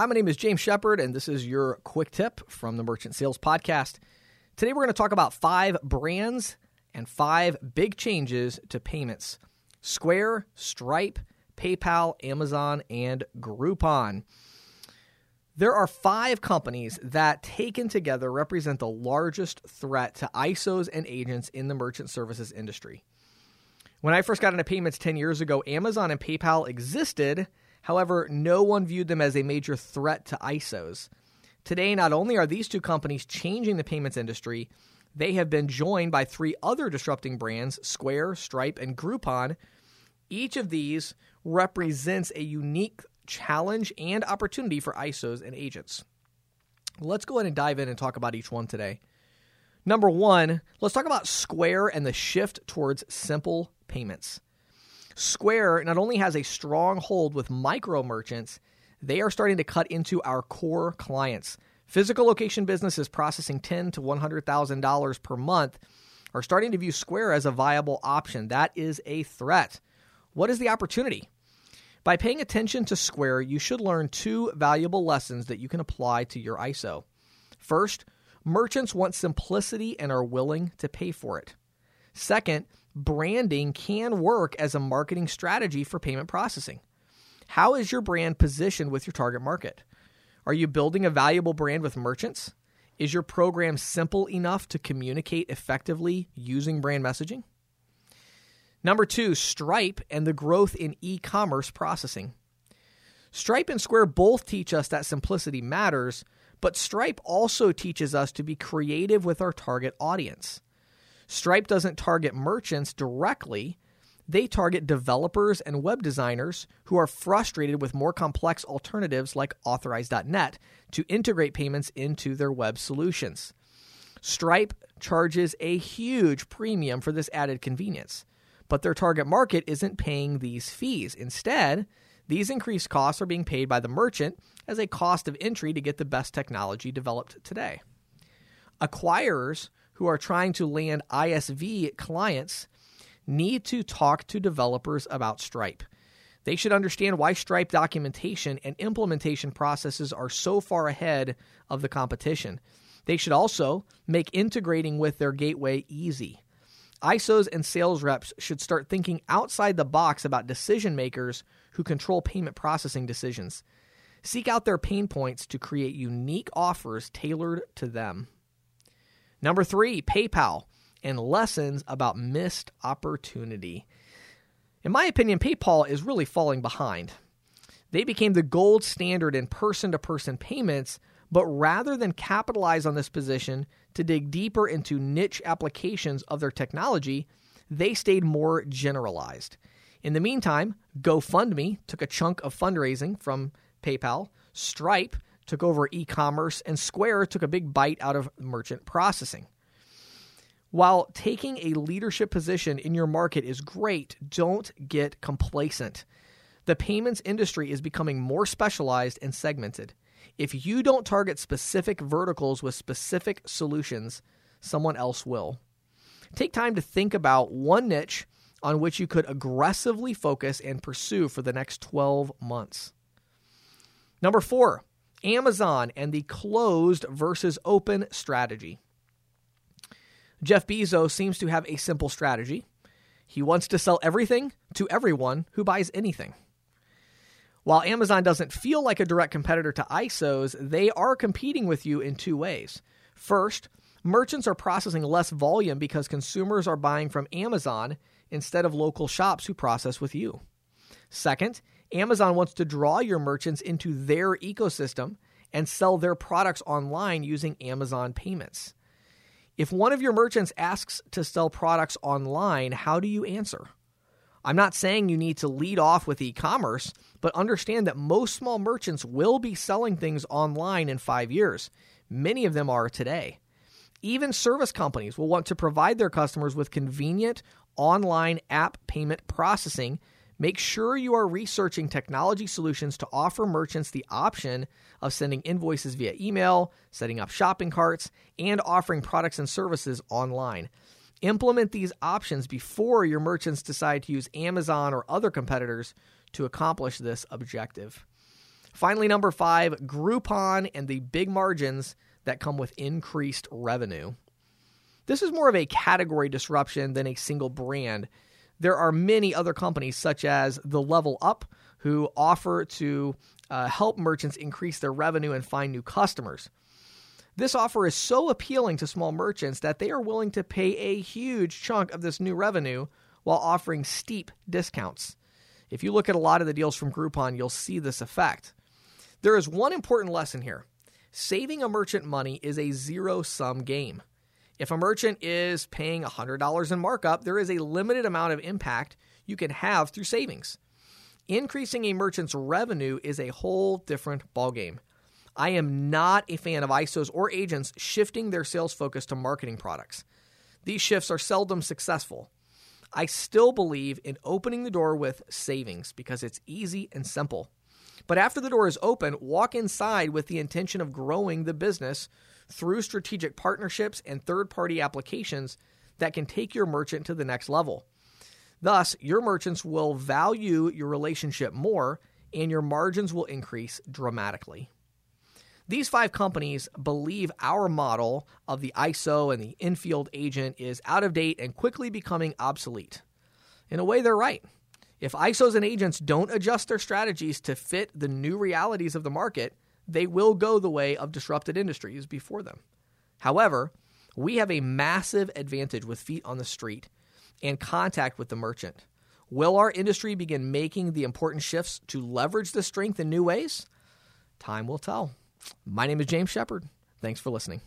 Hi, my name is James Shepard, and this is your quick tip from the Merchant Sales Podcast. Today, we're going to talk about five brands and five big changes to payments Square, Stripe, PayPal, Amazon, and Groupon. There are five companies that, taken together, represent the largest threat to ISOs and agents in the merchant services industry. When I first got into payments 10 years ago, Amazon and PayPal existed. However, no one viewed them as a major threat to ISOs. Today, not only are these two companies changing the payments industry, they have been joined by three other disrupting brands Square, Stripe, and Groupon. Each of these represents a unique challenge and opportunity for ISOs and agents. Let's go ahead and dive in and talk about each one today. Number one, let's talk about Square and the shift towards simple payments. Square not only has a strong hold with micro merchants, they are starting to cut into our core clients. Physical location businesses processing ten to one hundred thousand dollars per month are starting to view Square as a viable option. That is a threat. What is the opportunity? By paying attention to Square, you should learn two valuable lessons that you can apply to your ISO. First, merchants want simplicity and are willing to pay for it. Second, branding can work as a marketing strategy for payment processing. How is your brand positioned with your target market? Are you building a valuable brand with merchants? Is your program simple enough to communicate effectively using brand messaging? Number two, Stripe and the growth in e commerce processing. Stripe and Square both teach us that simplicity matters, but Stripe also teaches us to be creative with our target audience. Stripe doesn't target merchants directly, they target developers and web designers who are frustrated with more complex alternatives like Authorize.net to integrate payments into their web solutions. Stripe charges a huge premium for this added convenience but their target market isn't paying these fees. Instead, these increased costs are being paid by the merchant as a cost of entry to get the best technology developed today. Acquirers who are trying to land ISV clients need to talk to developers about Stripe. They should understand why Stripe documentation and implementation processes are so far ahead of the competition. They should also make integrating with their gateway easy. ISOs and sales reps should start thinking outside the box about decision makers who control payment processing decisions. Seek out their pain points to create unique offers tailored to them. Number three, PayPal and lessons about missed opportunity. In my opinion, PayPal is really falling behind. They became the gold standard in person to person payments, but rather than capitalize on this position to dig deeper into niche applications of their technology, they stayed more generalized. In the meantime, GoFundMe took a chunk of fundraising from PayPal, Stripe took over e commerce, and Square took a big bite out of merchant processing. While taking a leadership position in your market is great, don't get complacent. The payments industry is becoming more specialized and segmented. If you don't target specific verticals with specific solutions, someone else will. Take time to think about one niche on which you could aggressively focus and pursue for the next 12 months. Number four, Amazon and the closed versus open strategy. Jeff Bezos seems to have a simple strategy. He wants to sell everything to everyone who buys anything. While Amazon doesn't feel like a direct competitor to ISOs, they are competing with you in two ways. First, merchants are processing less volume because consumers are buying from Amazon instead of local shops who process with you. Second, Amazon wants to draw your merchants into their ecosystem and sell their products online using Amazon payments. If one of your merchants asks to sell products online, how do you answer? I'm not saying you need to lead off with e commerce, but understand that most small merchants will be selling things online in five years. Many of them are today. Even service companies will want to provide their customers with convenient online app payment processing. Make sure you are researching technology solutions to offer merchants the option of sending invoices via email, setting up shopping carts, and offering products and services online. Implement these options before your merchants decide to use Amazon or other competitors to accomplish this objective. Finally, number five, Groupon and the big margins that come with increased revenue. This is more of a category disruption than a single brand. There are many other companies, such as the Level Up, who offer to uh, help merchants increase their revenue and find new customers. This offer is so appealing to small merchants that they are willing to pay a huge chunk of this new revenue while offering steep discounts. If you look at a lot of the deals from Groupon, you'll see this effect. There is one important lesson here saving a merchant money is a zero sum game. If a merchant is paying $100 in markup, there is a limited amount of impact you can have through savings. Increasing a merchant's revenue is a whole different ballgame. I am not a fan of ISOs or agents shifting their sales focus to marketing products. These shifts are seldom successful. I still believe in opening the door with savings because it's easy and simple. But after the door is open, walk inside with the intention of growing the business through strategic partnerships and third party applications that can take your merchant to the next level. Thus, your merchants will value your relationship more and your margins will increase dramatically. These five companies believe our model of the ISO and the infield agent is out of date and quickly becoming obsolete. In a way, they're right. If ISOs and agents don't adjust their strategies to fit the new realities of the market, they will go the way of disrupted industries before them. However, we have a massive advantage with feet on the street and contact with the merchant. Will our industry begin making the important shifts to leverage the strength in new ways? Time will tell. My name is James Shepard. Thanks for listening.